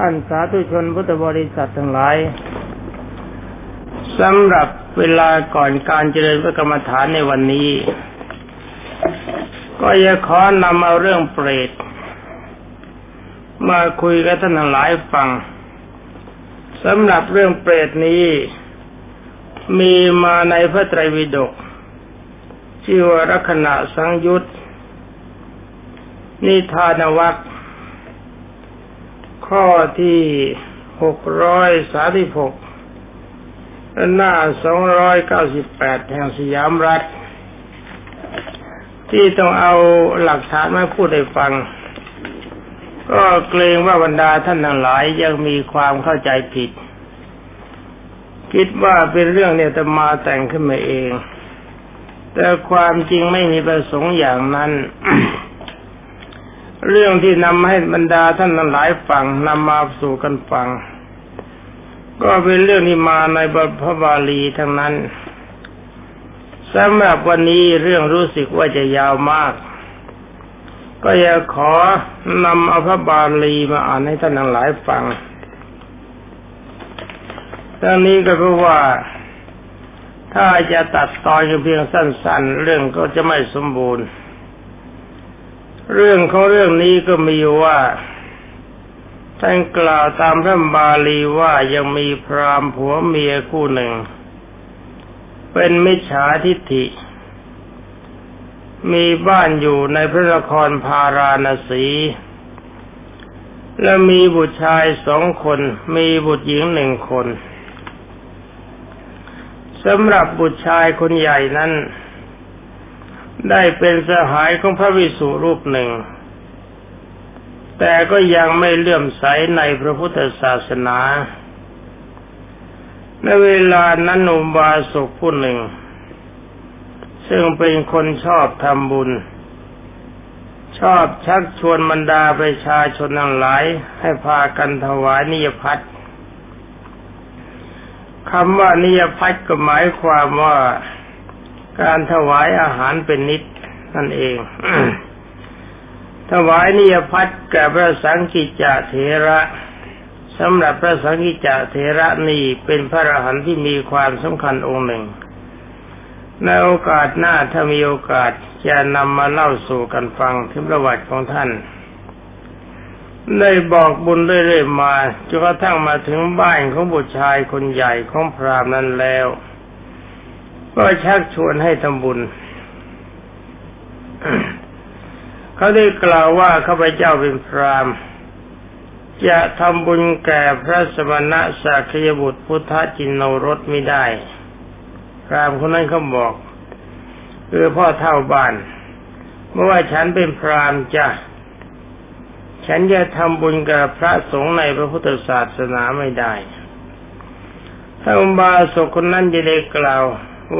ท่านสาธุชนพุทธบริษัททั้งหลายสำหรับเวลาก่อนการเจริญพระกรรมฐานในวันนี้ ก็จะขอนำเอาเรื่องเปรต มาคุยกับท่านทั้งหลายฟังสำหรับเรื่องเปรตนี้ มีมาในพระไตรปิฎกชื่อว่ารักณะสังยุตนิทานวัค ข้อที่หกร้อยสาสิบหกหน้าสองร้อยเก้าสิบแปดแห่งสยามรัฐ ที่ต้องเอาหลักฐานมาพูดให้ฟัง ก็เกรงว่าบรรดาท่านทั้งหลายยังมีความเข้าใจผิด คิดว่าเป็นเรื่องเนี่ยจะมาแต่งขึ้นมาเอง แต่ความจริงไม่มีประสงค์อย่างนั้น เรื่องที่นำให้บรรดาท่านทั้งหลายฟังนำมาสู่กันฟัง ก็เป็นเรื่องที่มาในบทพระบาลีทั้งนั้นสำหรับวันนี้เรื่องรู้สึกว่าจะยาวมาก ก็อยากขอนำเอาพระบาลีมาอ่านให้ท่านทั้งหลายฟังทั้งนี้ก็เพราะว่าถ้าจะตัดตอนเพียงสั้น ๆ เรื่องก็จะไม่สมบูรณ์ เรื่องของเรื่องนี้ก็มีว่าท่านกล่าวตามพระบาลีว่ายังมีพรามผัวเมียคู่หนึ่ง เป็นมิจฉาทิฏฐิ มีบ้านอยู่ในพระนครพาราณสี และมีบุตรชายสองคน มีบุตรหญิงหนึ่งคนสำหรับบุตรชายคนใหญ่นั้น ได้เป็นสหายของพระวิสุรูปหนึ่ง แต่ก็ยังไม่เลื่อมใสในพระพุทธศาสนาในเวลานั้นอุบาสกผู้หนึ่ง ซึ่งเป็นคนชอบทำบุญ ชอบชักชวนบรรดาประชาชนทั้งหลายให้พากันถวายนิยพัฒคำว่านิยพัฒก็หมายความว่า การถวายอาหารเป็นนิดนั่นเองถวายนิยพัฒแก่พระสังกิจจเถระสำหรับพระสังกิจจเถระนี่เป็นพระอรหันต์ที่มีความสำคัญองค์หนึ่ง ในโอกาสหน้าถ้ามีโอกาสจะนำมาเล่าสู่กันฟังถึงประวัติของท่านได้บอกบุญเรื่อยๆมาจนกระทั่งมาถึงบ้านของบุตรชายคนใหญ่ของพรามนั้นแล้ว ก็ชักชวนให้ทำบุญ เขาได้กล่าวว่าข้าพเจ้าเป็นพรามจะทำบุญแก่พระสมณะสักยบุตรพุทธจินโนรสไม่ได้พรามคนนั้นเขาบอกคือพ่อเท่าบ้านเมื่อว่าฉันเป็นพรามจะฉันจะทำบุญกับพระสงฆ์ในพระพุทธศาสนาไม่ได้ถ้าอุบาสกคนนั้นจะได้กล่าว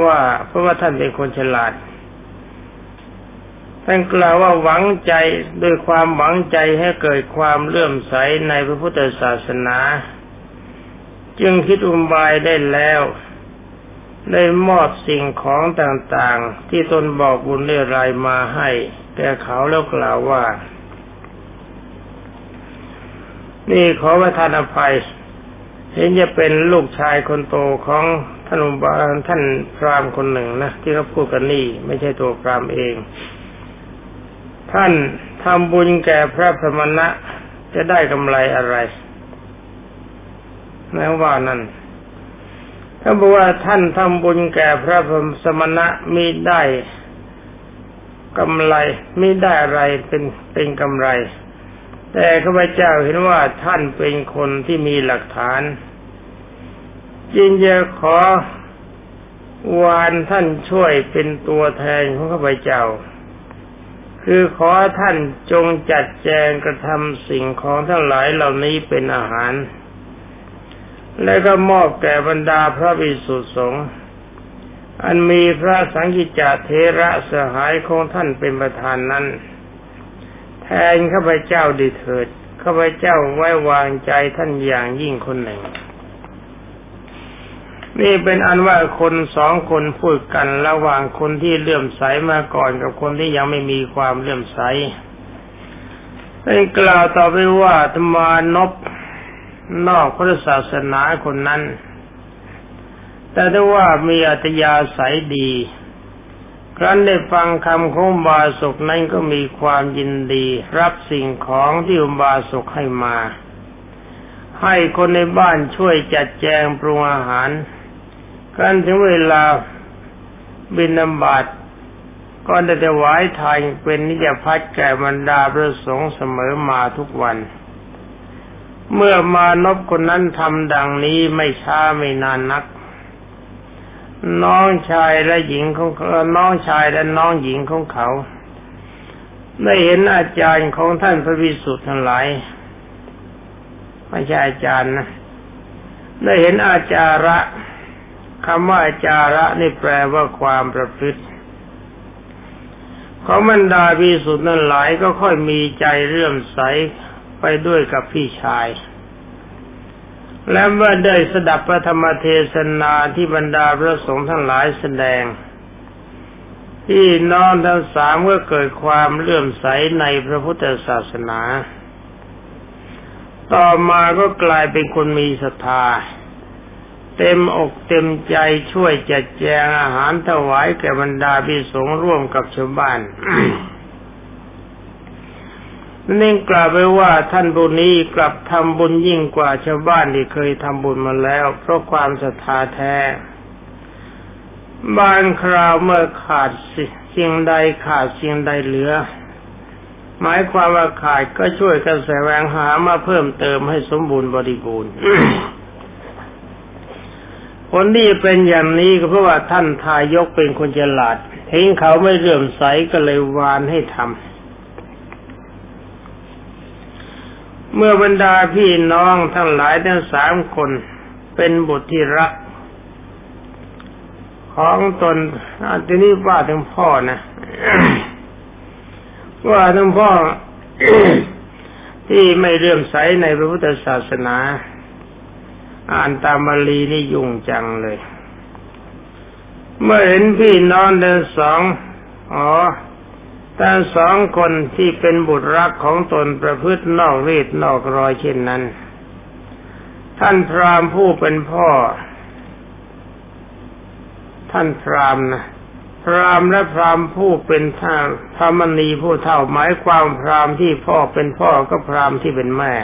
ว่าเพราะว่าท่านเป็นคนฉลาดท่านกล่าวว่าหวังใจด้วยความหวังใจให้เกิดความเลื่อมใสในพระพุทธศาสนา จึงคิดอุบายได้แล้วได้มอบสิ่งของต่างๆ ที่ตนบอกบุญเรื่รายมาให้แก่เขาแล้วกล่าวว่า นี่ขอประทานอภัยเห็นจะเป็นลูกชายคนโตของ ท่านอุบาท่านพรามคนหนึ่งนะที่เขาพูดกันนี่ ไม่ใช่ตัวพรามเอง ท่านทำบุญแก่พระพมณะจะได้กำไรอะไรแม้ว่านั่นถ้าบอกว่าท่านทำบุญแก่พระพสมณะมีได้กำไรไม่ได้อะไรเป็นเป็นกำไร แต่ข้าพเจ้าเห็นว่าท่านเป็นคนที่มีหลักฐาน จึงจะขอวานท่านช่วยเป็นตัวแทนของข้าพเจ้า คือขอท่านจงจัดแจงกระทำสิ่งของทั้งหลายเหล่านี้เป็นอาหาร และก็มอบแก่บรรดาพระภิกษุสงฆ์อันมีพระสังกิจาเทระสหายของท่านเป็นประธานนั้น แทนข้าพเจ้าดีเถิดข้าพเจ้าไว้วางใจท่านอย่างยิ่งคนหนึ่ง นี่เป็นอันว่าคนสองคนพูดกันระหว่างคนที่เลื่อมใสมาก่อนกับคนที่ยังไม่มีความเลื่อมใสเป็นกล่าวต่อไปว่าธรรมานพนอกพระศาสนาคนนั้น แต่ถ้าว่ามีอัตยาศัยดี ครั้นได้ฟังคำของบาสกนั้นก็มีความยินดี รับสิ่งของที่อุบาสกให้มา ให้คนในบ้านช่วยจัดแจงปรุงอาหาร กันถึงเวลาบินนบาตก็ได้ถวายทานเป็นนิยพัฒแก่บรรดาพระสงฆ์เสมอมาทุกวัน เมื่อมานพคนนั้นทำดังนี้ไม่ช้าไม่นานนัก น้องชายและหญิงของน้องชายและน้องหญิงของเขา ได้เห็นอาจารย์ของท่านพระวิสุทธิ์ทั้งหลายไม่ใช่อาจารย์นะได้เห็นอาจาระ คำว่าจาระนี่แปลว่าความประพฤติของบรรดาพิสุทธิ์นั้นหลายก็ค่อยมีใจเรื่อมใสไปด้วยกับพี่ชาย และเมื่อได้สดับพระธรรมเทศนาที่บรรดาพระสงฆ์ทั้งหลายแสดง ที่น้องทั้งสามก็เกิดความเลื่อมใสในพระพุทธศาสนา ต่อมาก็กลายเป็นคนมีศรัทธา เต็มอกเต็มใจช่วยจัดแจงอาหารถวายแก่บรรดาพิสงร่วมกับชาวบ้านนั่นกล่าวไปว่าท่านบุญนี้กลับทำบุญยิ่งกว่าชาวบ้านที่เคยทำบุญมาแล้ว เพราะความศรัทธาแท้ บางคราวเมื่อขาดสิ่งใดขาดสิ่งใดเหลือ หมายความว่าขาดก็ช่วยกันแสวงหามาเพิ่มเติมให้สมบูรณ์บริบูรณ์ ผลที่เป็นอย่างนี้ก็เพราะว่าท่านทายกเป็นคนฉลาดเห็นเขาไม่เลื่อมใสก็เลยวานให้ทำเมื่อบรรดาพี่น้องทั้งหลายทั้งสามคนเป็นบุตรที่รัก ของตนอันนี้ว่าถึงพ่อนะ ว่าถึงพ่อที่ไม่เลื่อมใสในพระพุทธศาสนา อ่านตามบาลีนี่ยุ่งจังเลย เมื่อเห็นพี่น้องเดินสอง อ๋อแต่สองคนที่เป็นบุตรรักของตนประพฤตินอกรีดนอกรอยเช่นนั้น ท่านพรามผู้เป็นพ่อ ท่านพรามนะพรามและพรามผู้เป็นท่าพระมณีผู้เท่าหมายความพรามที่พ่อเป็นพ่อก็พรามที่เป็นแม่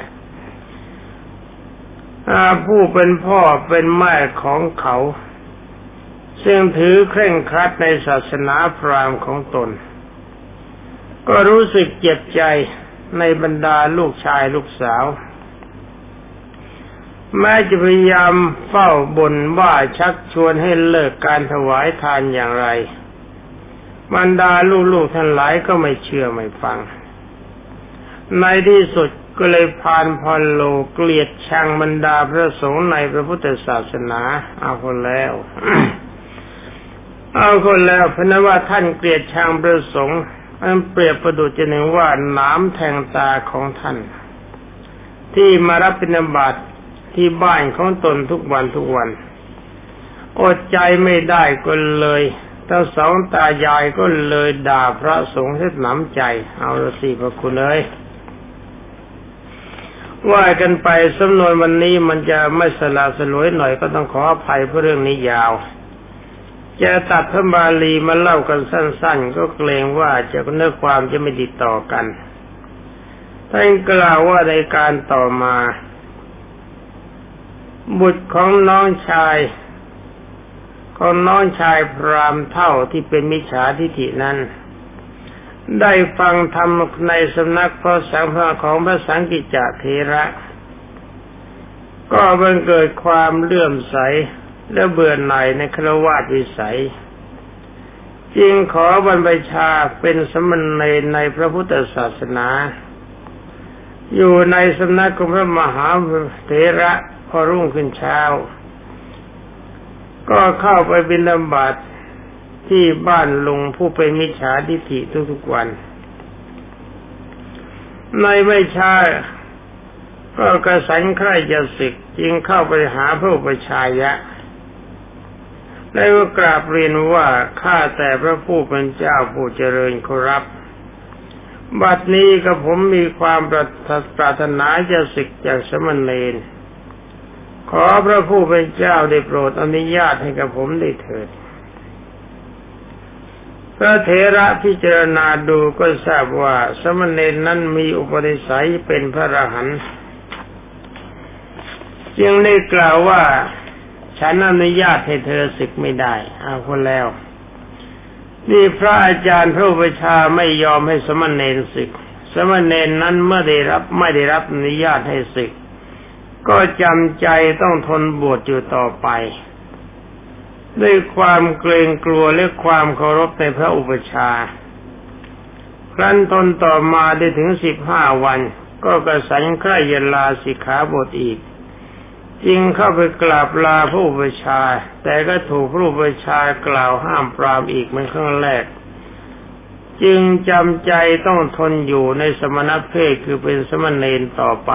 ผู้เป็นพ่อเป็นแม่ของเขา ซึ่งถือเคร่งครัดในศาสนาพราหมณ์ของตน ก็รู้สึกเจ็บใจในบรรดาลูกชายลูกสาว แม้จะพยายามเฝ้าบนว่าชักชวนให้เลิกการถวายทานอย่างไร บรรดาลูกๆท่านหลายก็ไม่เชื่อไม่ฟัง ในที่สุด ก็เลยพานพอลโลเกลียดชังบรรดาพระสงฆ์ในพระพุทธศาสนา เอาคนแล้ว เอาคนแล้วพนว่าท่านเกลียดชังพระสงฆ์อันเปรียบประดุจหนึ่งว่าน้ำแทงตาของท่าน ที่มารับบิณฑบาตที่บ้านของตนทุกวันทุกวัน อดใจไม่ได้ก็เลยทั้งสองตายายก็เลยด่าพระสงฆ์เสียหนำใจ เอาละสิพระคุณเลย ว่ากันไปสำนวนวันนี้มันจะไม่สลาสลวยหน่อยก็ต้องขออภัยเพราะเรื่องนี้ยาวจะตัดพระบาลีมาเล่ากันสั้น ๆ ก็เกรงว่าจะเนื้อความจะไม่ติดต่อกันท่านกล่าวว่าในการต่อมา บุตรของน้องชาย ของน้องชายพรามเท่าที่เป็นมิจฉาทิฐินั้น ได้ฟังธรรมในสำนักพระสังฆาของพระสังกิจเทระ ก็บังเกิดความเลื่อมใสและเบื่อหน่ายในครวาสวิสัยจึงขอบรรพชาเป็นสมณเณรในพระพุทธศาสนา อยู่ในสำนักของพระมหาเถระพอรุ่งขึ้นเช้า ก็เข้าไปบิณฑบาต ที่บ้านลุงผู้เป็นมิจฉาทิฏฐิทุกๆวัน ในไม่ช้าก็กระสันใครจะศึกจึงเข้าไปหาพระอุปชายะได้ก็กราบเรียนว่าข้าแต่พระผู้เป็นเจ้าผู้เจริญครับ บัดนี้กับผมมีความปรารถนาจะศึกจากสมณเณรขอพระผู้เป็นเจ้าได้โปรดอนุญาตให้กับผมได้เถิด พระเถระพิจารณาดูก็ทราบว่าสมณเณรนั้นมีอุปนิสัยเป็นพระรหันต์จึงได้กล่าวว่าฉันอนุญาตให้เธอศึกไม่ได้เอาคนแล้ว นี่พระอาจารย์พระอุปชาไม่ยอมให้สมณเณรศึก สมณเณรนั้นเมื่อได้รับไม่ได้รับอนุญาตให้ศึก ก็จำใจต้องทนบวชอยู่ต่อไป ด้วยความเกรงกลัวและความเคารพในพระอุปชาครั้นทนต่อมาได้ถึงสิบห้าวัน ก็กระสันใคร่ยลาสิกขาบทอีกจึงเข้าไปกราบลาผู้ประชา แต่ก็ถูกผู้ประชากล่าวห้ามปรามอีกเหมือนครั้งแรก จึงจำใจต้องทนอยู่ในสมณเพศคือเป็นสมณเณรต่อไป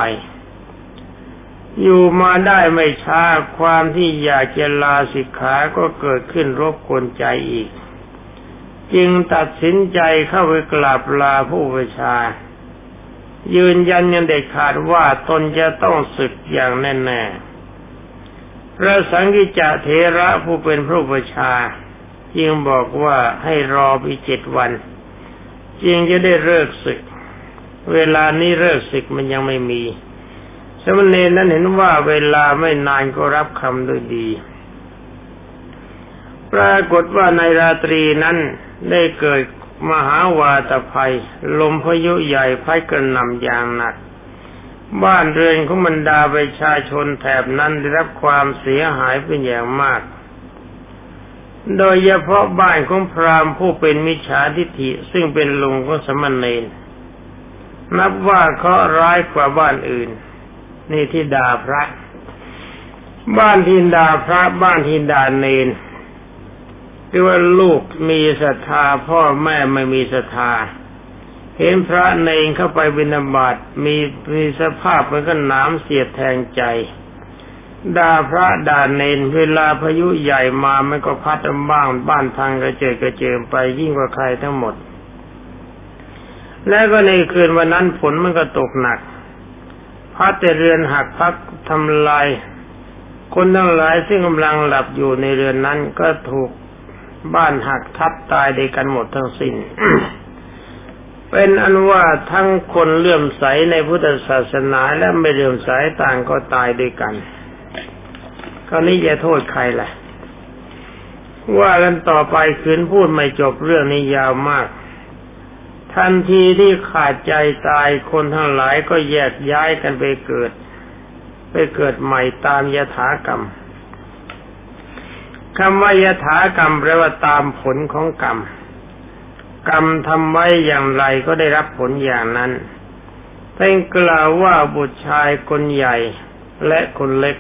อยู่มาได้ไม่ช้าความที่อยากจะลาสิกขาก็เกิดขึ้นรบกวนใจอีก จึงตัดสินใจเข้าไปกราบลาผู้ประชา ยืนยันยังเด็ดขาดว่าตนจะต้องศึกอย่างแน่ๆพระสังกิจเถระผู้เป็นพระประชา จึงบอกว่าให้รอไปเจ็ดวัน จึงจะได้เลิกศึก เวลานี้เลิกศึกมันยังไม่มี สมณเณรนั้นเห็นว่าเวลาไม่นานก็รับคำด้วยดี ปรากฏว่าในราตรีนั้นได้เกิดมหาวาตภัย ลมพายุใหญ่พัดกระหน่ำอย่างหนัก บ้านเรือนของบรรดาประชาชนแถบนั้นได้รับความเสียหายเป็นอย่างมาก โดยเฉพาะบ้านของพราหมณ์ผู้เป็นมิจฉาทิฐิซึ่งเป็นลุงของสมณเณรนับว่าเขาร้ายกว่าบ้านอื่น นี่ที่ด่าพระ บ้านที่ด่าพระบ้านที่ด่าเนนคือว่าลูกมีศรัทธาพ่อแม่ไม่มีศรัทธา เห็นพระเนงเข้าไปบินาบาตมีมีสภาพมันก็หนามเสียดแทงใจด่าพระด่าเนนเวลาพายุใหญ่มามันก็พัดบ้างบ้านพังกระเจิดกระเจิมไปยิ่งกว่าใครทั้งหมด แล้วก็ในคืนวันนั้นฝนมันก็ตกหนัก พัดแต่เรือนหักพักทำลาย คนทั้งหลายซึ่งกำลังหลับอยู่ในเรือนนั้นก็ถูกบ้านหักทับตายด้วยกันหมดทั้งสิ้น เป็นอันว่าทั้งคนเลื่อมใสในพุทธศาสนาและไม่เลื่อมใสต่างก็ตายด้วยกันคราวนี้จะโทษใครล่ะ ว่ากันต่อไปคืนพูดไม่จบเรื่องนี้ยาวมาก ทันทีที่ขาดใจตายคนทั้งหลายก็แยกย้ายกันไปเกิด ไปเกิดใหม่ตามยถากรรมคำว่ายถากรรมแปลว่าตามผลของกรรม กรรมทำไว้อย่างไรก็ได้รับผลอย่างนั้นท่านกล่าวว่าบุตรชายคนใหญ่และคนเล็ก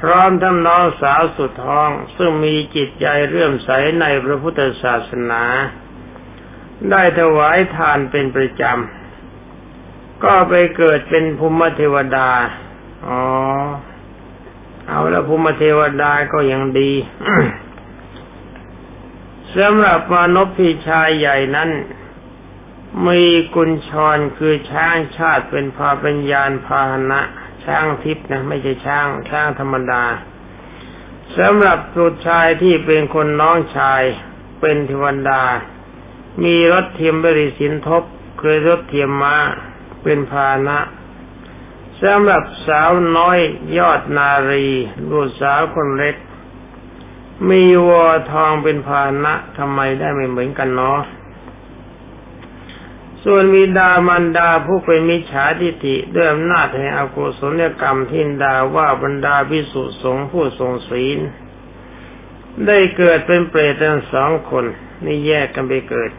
พร้อมทั้งน้องสาวสุดท้องซึ่งมีจิตใจเรื่อมใสในพระพุทธศาสนา ได้ถวายทานเป็นประจำ ก็ไปเกิดเป็นภูมิเทวดา อ๋อ เอาแล้วภูมิเทวดาก็ยังดีสำหรับมานพพี่ชายใหญ่นั้น มีกุญชรคือช้างชาติเป็นพาปัญญาณพาหนะ ช้างทิพย์นะ ไม่ใช่ช้างช้างธรรมดาสำหรับสุดชายที่เป็นคนน้องชายเป็นเทวดา มีรถเทียมบริสินทบคือรถเทียมมาเป็นพานะสำหรับสาวน้อยยอดนารีลูกสาวคนเล็ก มีวัวทองเป็นพานะทำไมได้ไม่เหมือนกันเนาะส่วนมีดามันดาผู้เป็นมิจฉาทิฏฐิด้วยอำนาจแห่งอกุศลกรรมทินดาว่าบรรดาพิสุสงผู้ทรงศีล ได้เกิดเป็นเปรตทั้งสองคน นี่แยกกันไปเกิด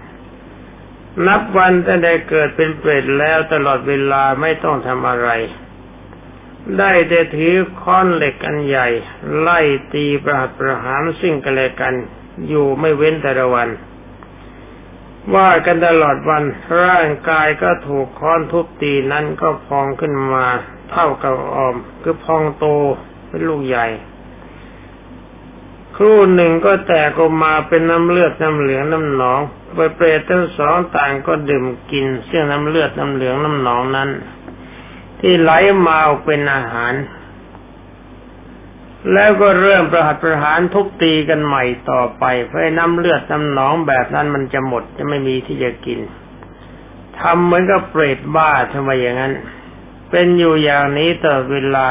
นับวันตั้งแต่เกิดเป็นเปรตแล้วตลอดเวลาไม่ต้องทำอะไร ได้แต่ถือค้อนเหล็กอันใหญ่ ไล่ตีประหัตประหารสิ่งกันและกัน อยู่ไม่เว้นแต่ละวัน ว่ากันตลอดวันร่างกายก็ถูกค้อนทุบตีนั้นก็พองขึ้นมา เท่ากับออม คือพองโตเป็นลูกใหญ่ ครู่หนึ่งก็แตกออกมาเป็นน้ำเลือดน้ำเหลืองน้ำหนองไปเปรตทั้งสองต่างก็ดื่มกินเสี่ยงน้ำเลือดน้ำเหลืองน้ำหนองนั้น ที่ไหลมาเป็นอาหาร แล้วก็เริ่มประหัตประหารทุบตีกันใหม่ต่อไปเพื่อน้ำเลือดน้ำหนองแบบนั้นมันจะหมดจะไม่มีที่จะกินทำเหมือนกับเปรตบ้าทำไมอย่างนั้น เป็นอยู่อย่างนี้ต่อเวลา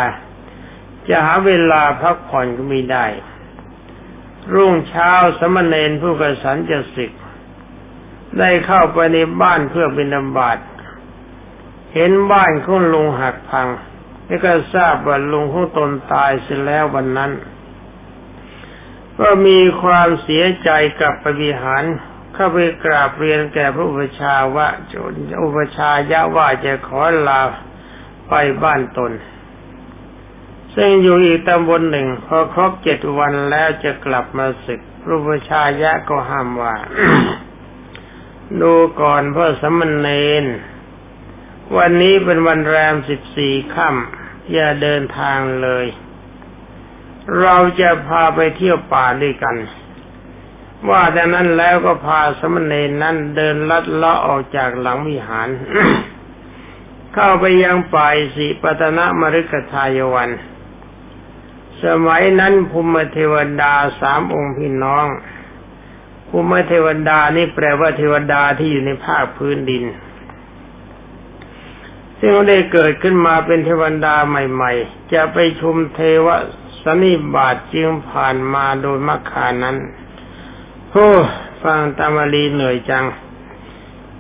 จะหาเวลาพักผ่อนก็ไมีได้ รุ่งเช้าสมณเณรผู้กสันจะสิกได้เข้าไปในบ้านเพื่อบิณฑบาตเห็นบ้านของลุงหักพังแล้วก็ทราบว่าลุงของตนตายเสียแล้ววันนั้น ก็มีความเสียใจกับปวิหารเข้าไปกราบเรียนแก่พระอุปชาว่าจนอุปชายะว่าจะขอลาไปบ้านตน ซึ่งอยู่อีกตำบลหนึ่ง พอครบเจ็ดวันแล้วจะกลับมาศึกพระอุปชายะก็ห้ามว่า ดูก่อนพ่อสมณเณรวันนี้เป็นวันแรมสิบสี่ค่ำอย่าเดินทางเลย เราจะพาไปเที่ยวป่าด้วยกัน ว่าแต่นั้นแล้วก็พาสมณเณรนั้นเดินลัดเลาะออกจากหลังวิหาร เข้าไปยังป่าสิปตนะมฤคทายวัน สมัยนั้นภูมิเทวดาสามองค์พี่น้องภูมิเทวดานี่แปลว่าเทวดาที่อยู่ในภาคพื้นดิน ซึ่งได้เกิดขึ้นมาเป็นเทวดาใหม่ ๆ จะไปชุมเทวสนิบาตจึงผ่านมาโดยมักคานั้นโอ้ฟังตามาลีเหนื่อยจัง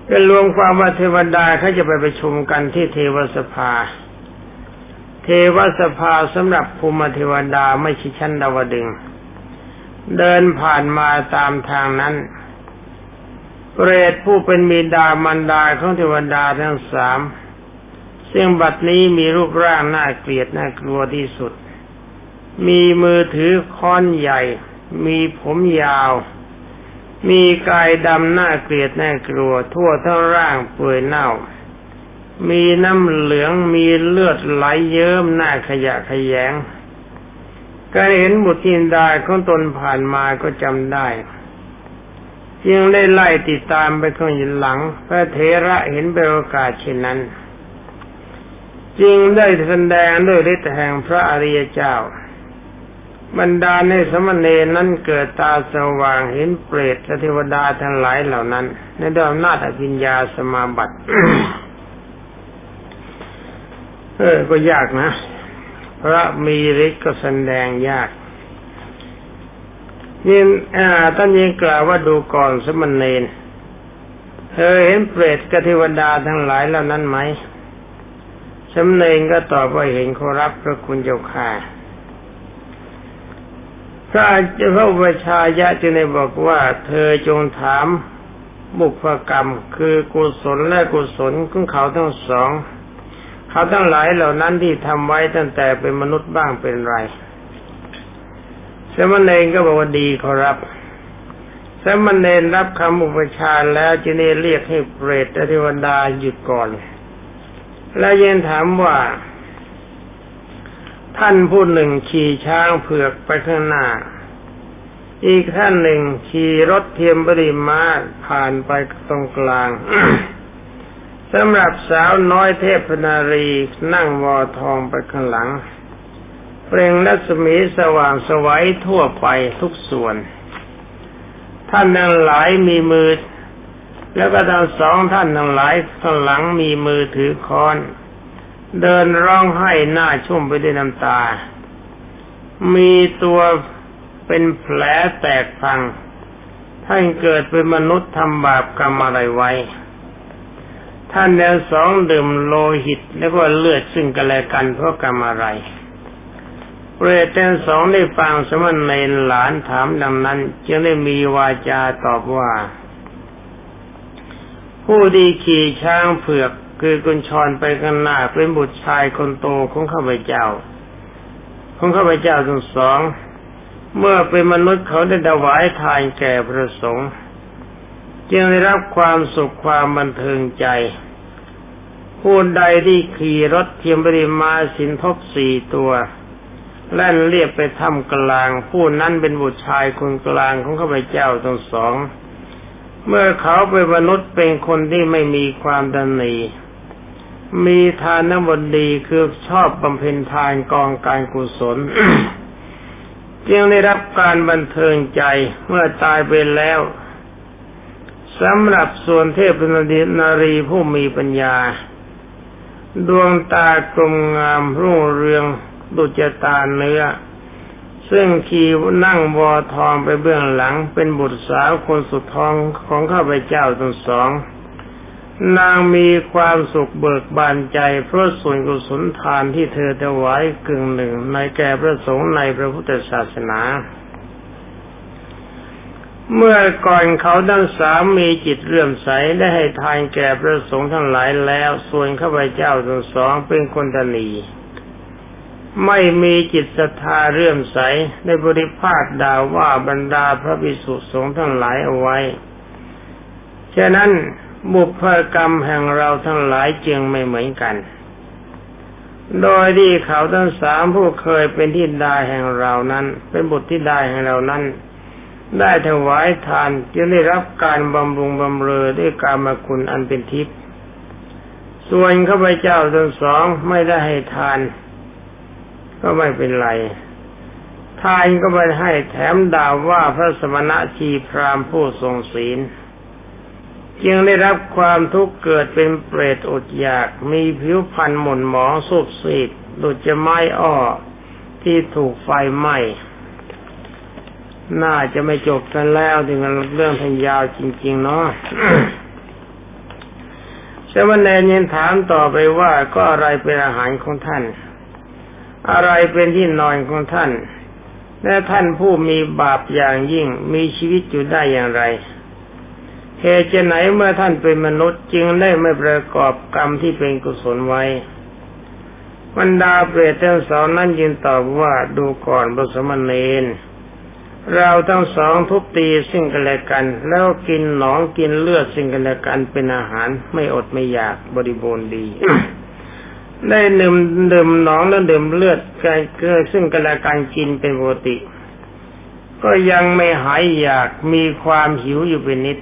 ก็รวมความว่าเทวดาเขาจะไปไประชุมกันที่เทวสภา เทวสภาสำหรับภูมิเทวดาไม่ช่ชั้นดาวดึง เดินผ่านมาตามทางนั้น เปรตผู้เป็นมีดามันดาของเทวดาทั้งสามซึ่งบัดนี้มีรูปร่างน่าเกลียดน่ากลัวที่สุด มีมือถือค้อนใหญ่ มีผมยาว มีกายดำน่าเกลียดน่ากลัว ทั่วทั้งร่างเปื่อยเน่า มีน้ำเหลืองมีเลือดไหลเยิ้มหน้าขยะขยงการเห็นบุตรทินดาของตนผ่านมาก็จำได้จึงได้ไล่ติดตามไปข้างหลัง พระเทระเห็นเป็นโอกาสเช่นนั้น จึงได้แสดงด้วยฤทธิ์แห่งพระอริยเจ้า บรรดาในสมณเณรนั้นเกิดตาสว่างเห็นเปรตเทวดาทั้งหลายเหล่านั้น ในดอมนาฏอภิญญาสมาบัติ เออ ก็ยากนะ พระมีฤทธิ์ก็แสดงยากยินท่านยังกล่าวว่าดูก่อนสมณเณรเธอเห็นเปรตกับเทวดาทั้งหลายเหล่านั้นไหมสำเนงก็ตอบว่าเห็นขอรับพระคุณเจ้าค่ะพระเจ้าพระอุชายะจึงได้บอกว่า เธอจงถามบุพกรรม คือกุศลและกุศลของเขาทั้งสอง เขาทั้งหลายเหล่านั้นที่ทำไว้ตั้งแต่เป็นมนุษย์บ้างเป็นไรสมณเณรก็บอกว่าดีขอรับสมณเณรรับคำอุปชาแล้วจึงได้เรียกให้เปรตเทวดาหยุดก่อน แล้วยังถามว่า ท่านผู้หนึ่งขี่ช้างเผือกไปข้างหน้า อีกท่านหนึ่งขี่รถเทียมบริมาผ่านไปตรงกลาง สำหรับสาวน้อยเทพนารีนั่งวอทองไปข้างหลัง เปล่งรัศมีสว่างสวัยทั่วไปทุกส่วน ท่านนั้งหลายมีมือ แล้วก็ทั้งสองท่านทั้งหลายข้างหลังมีมือถือค้อน เดินร้องไห้หน้าชุ่มไปด้วยน้ำตา มีตัวเป็นแผลแตกพัง ท่านเกิดเป็นมนุษย์ทำบาปกรรมอะไรไว้ ท่านแล้วสองดื่มโลหิตแล้วก็เลือดซึ่งกันและกันเพราะกรรมอะไรเปรตทั้งสองได้ฟังสมณในหลานถามดังนั้น จึงได้มีวาจาตอบว่า ผู้ดีขี่ช้างเผือกคือกุญชรไปข้างหน้าเป็นบุตรชายคนโตของข้าพเจ้า ของข้าพเจ้าทั้งสอง เมื่อเป็นมนุษย์เขาได้ถวายทานแก่พระสงฆ์ จึงได้รับความสุขความบันเทิงใจผู้ใดที่ขี่รถเทียมบริมาสินทบสี่ตัวแล่นเรียบไปทำกลาง ผู้นั้นเป็นบุตรชายคนกลางของข้าพเจ้าทั้งสอง เมื่อเขาเป็นมนุษย์เป็นคนที่ไม่มีความดันหนีมีทานนบดีคือชอบบำเพ็ญทานกองการกุศลจึงได้รับการบันเทิงใจเมื่อตายไปแล้ว สำหรับส่วนเทพนารีผู้มีปัญญา ดวงตากลมงามรุ่งเรืองดุจตาเนื้อ ซึ่งขี่นั่งวอทองไปเบื้องหลังเป็นบุตรสาวคนสุดทองของข้าพเจ้าทั้งสอง นางมีความสุขเบิกบานใจเพราะส่วนกุศลทานที่เธอถวายกึ่งหนึ่งในแก่พระสงฆ์ในพระพุทธศาสนา เมื่อก่อนเขาทั้งสามมีจิตเลื่อมใสได้ให้ทานแก่พระสงฆ์ทั้งหลายแล้ว ส่วนข้าพเจ้าทั้งสองเป็นคนตนีไม่มีจิตศรัทธาเลื่อมใสได้บริภาคด่าว่าบรรดาพระภิกษุสงฆ์ทั้งหลายเอาไว้ ฉะนั้นบุพกรรมแห่งเราทั้งหลายจึงไม่เหมือนกัน โดยที่เขาทั้งสามผู้เคยเป็นที่ดาแห่งเรานั้น เป็นบุตรที่ดาแห่งเรานั้น ได้ถวายทานจะได้รับการบำรุงบำเรอด้วยการมาคุณอันเป็นทิพย์ส่วนข้าพเจ้าทั้งสองไม่ได้ให้ทาน ก็ไม่เป็นไร ทานก็ไม่ให้แถมด่าว่าพระสมณะชีพรามผู้ทรงศีลจึงได้รับความทุกข์เกิดเป็นเปรตอดอยาก มีผิวพรรณหม่นหมองสุบสีดดุจจะไม้อ้อที่ถูกไฟไหม้ น่าจะไม่จบกันแล้วถึงเรื่องทันยาวจริง ๆ เนาะเจ้าแนนยังถามต่อไปว่าก็อะไรเป็นอาหารของท่าน อะไรเป็นที่นอนของท่าน และท่านผู้มีบาปอย่างยิ่งมีชีวิตอยู่ได้อย่างไรเหตุจะไหนเมื่อท่านเป็นมนุษย์จึงได้ไม่ประกอบกรรมที่เป็นกุศลไว้บรรดาเปรตทั้งสองนั้นยินตอบว่าดูก่อนบสมณเณร เราทั้งสองทุบตีซึ่งกันและกัน แล้วกินหนองกินเลือดซึ่งกันและกันเป็นอาหารไม่อดไม่อยากบริบูรณ์ดี ได้ดื่มดื่มหนองแล้วดื่มเลือดกันเกิดซึ่งกันและกันกินเป็นปกติ ก็ยังไม่หายอยากมีความหิวอยู่เป็นนิด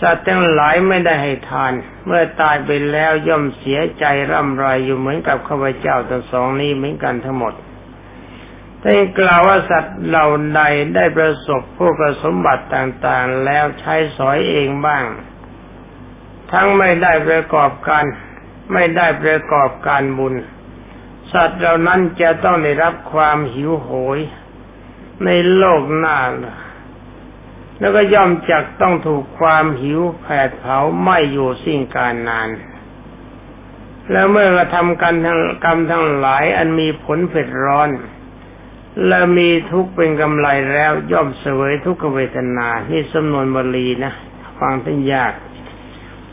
สัตว์ทั้งหลายไม่ได้ให้ทาน เมื่อตายไปแล้วย่อมเสียใจร่ำไรอยู่เหมือนกับข้าพเจ้าทั้งสองนี้เหมือนกันทั้งหมด ได้กล่าวว่าสัตว์เหล่าใดได้ประสบพวกสมบัติต่างๆ แล้วใช้สอยเองบ้าง ทั้งไม่ได้ประกอบการไม่ได้ประกอบการบุญ สัตว์เหล่านั้นจะต้องได้รับความหิวโหย ในโลกหน้า แล้วก็ย่อมจักต้องถูกความหิวแผดเผาไม่อยู่สิ่งการนาน แล้วเมื่อกระทำกันทั้งกรรมทั้งหลายอันมีผลเผ็ดร้อน และมีทุกเป็นกำไรแล้วย่อมเสวยทุกขเวทนา นี่สำนวนบาลีนะ ฟังท่านยาก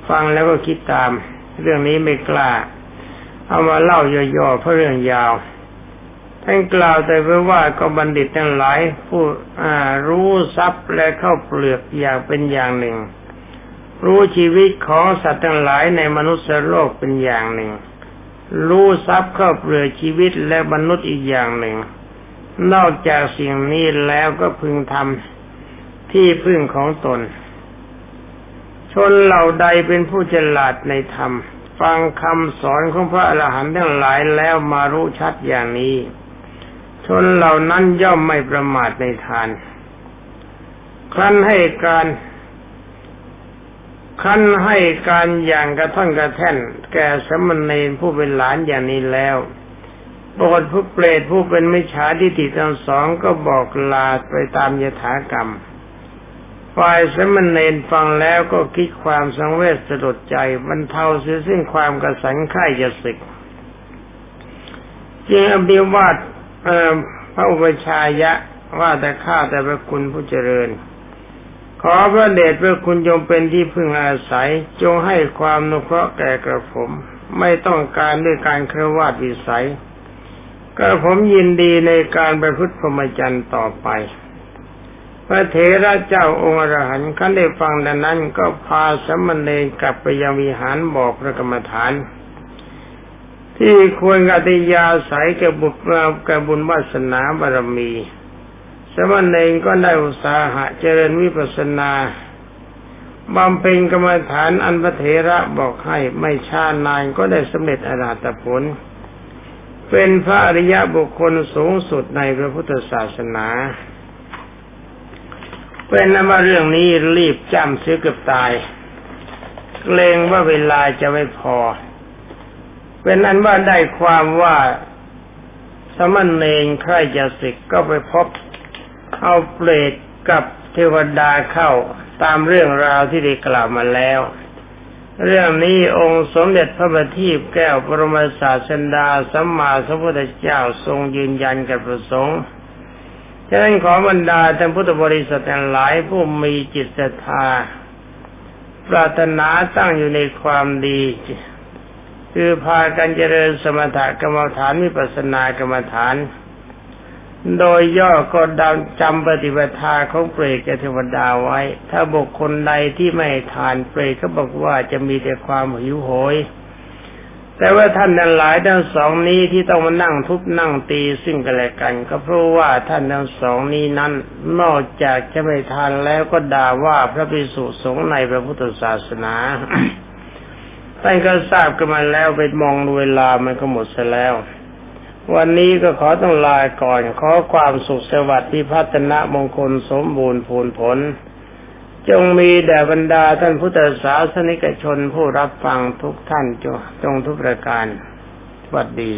ฟังแล้วก็คิดตาม เรื่องนี้ไม่กล้า เอามาเล่าย่อๆเพราะเรื่องยาว ท่านกล่าวแต่ไว้ว่าก็บัณฑิตทั้งหลาย ผู้รู้ทรัพย์และเข้าเปลือกอย่างเป็นอย่างหนึ่ง รู้ชีวิตของสัตว์ทั้งหลายในมนุษย์โลกเป็นอย่างหนึ่ง รู้ทรัพย์เข้าเปลือกชีวิตและมนุษย์อีกอย่างหนึ่ง นอกจากสิ่งนี้แล้วก็พึงทำที่พึ่งของตน ชนเหล่าใดเป็นผู้ฉลาดในธรรม ฟังคำสอนของพระอรหันต์ทั้งหลายแล้วมารู้ชัดอย่างนี้ ชนเหล่านั้นย่อมไม่ประมาทในทาน ครั้นให้การคั้นให้การอย่างกระท่อนกระแท่น แก่สมณเณรผู้เป็นหลานอย่างนี้แล้ว ปรดผู้เปรตผู้เป็นมิจฉาทิฏฐิทั้งสองก็บอกลาไปตามยถากรรมฝ่ายสมณเณรฟังแล้วก็คิดความสังเวชสลดใจบรรเทาเสียซึ่งความกระสันข่ายจะสึกจึงอภิวาทพระอุปชายะว่าแต่ข้าแต่พระคุณผู้เจริญ ขอพระเดชพระคุณจงเป็นที่พึ่งอาศัย จงให้ความนุเคราะห์แก่กระผม ไม่ต้องการด้วยการเครวาดวิสัย ก็ผมยินดีในการไปพุทธพรหมจรรย์ต่อไป พระเถระเจ้าองค์อรหันต์ขันได้ฟังดังนั้นก็พาสมณเณรกลับไปยังวิหารบอกพระกรรมฐาน ที่ควรกติยาสายแกับบุญกับบุญวาสนาบารมี สมณเณรก็ได้อุตสาหะเจริญวิปัสนาบำเพ็ญกรรมฐานอันพระเถระบอกให้ไม่ช้านานก็ได้สำเร็จอรหัตผล เป็นพระอริยบุคคลสูงสุดในพระพุทธศาสนาเป็นนว่าเรื่องนี้รีบจำเสียเกือบตายเกรงว่าเวลาจะไม่พอ เป็นนั้นว่าได้ความว่าสมณเณรใครจะสิกก็ไปพบเอาเปรตกับเทวดาเข้าตามเรื่องราวที่ได้กล่าวมาแล้ว เรื่องนี้องค์สมเด็จพระบัณฑิตแก้วปรมศาสดาสัมมาสัมพุทธเจ้าทรงยืนยันกับประสงค์ฉะนั้นขอบรรดาท่านพุทธบริษัททั้งหลายผู้มีจิตศรัทธา ปรารถนาตั้งอยู่ในความดี คือพากันเจริญสมถกรรมฐานวิปัสสนากรรมฐาน โดยย่อก็ดำจำปฏิบัติทาของเปรตกับเทวดาไว้ ถ้าบุคคลใดที่ไม่ทานเปรตก็บอกว่าจะมีแต่ความหิวโหย แต่ว่าท่านทั้งหลายทั้งสองนี้ที่ต้องมานั่งทุบนั่งตีซึ่งกันและกัน ก็เพราะว่าท่านทั้งสองนี้นั้นนอกจากจะไม่ทานแล้วก็ด่าว่าพระภิกษุสงฆ์ในพระพุทธศาสนาท่านก็ทราบกันมาแล้วไปมองเวลามันก็หมดซะแล้ว วันนี้ก็ขอต้องลาก่อน ขอความสุขสวัสดิ์ที่พัฒนามงคลสมบูรณ์ผลผล จงมีแด่บรรดาท่านพุทธศาสนิกชนผู้รับฟังทุกท่านจงทุกประการสวัสดี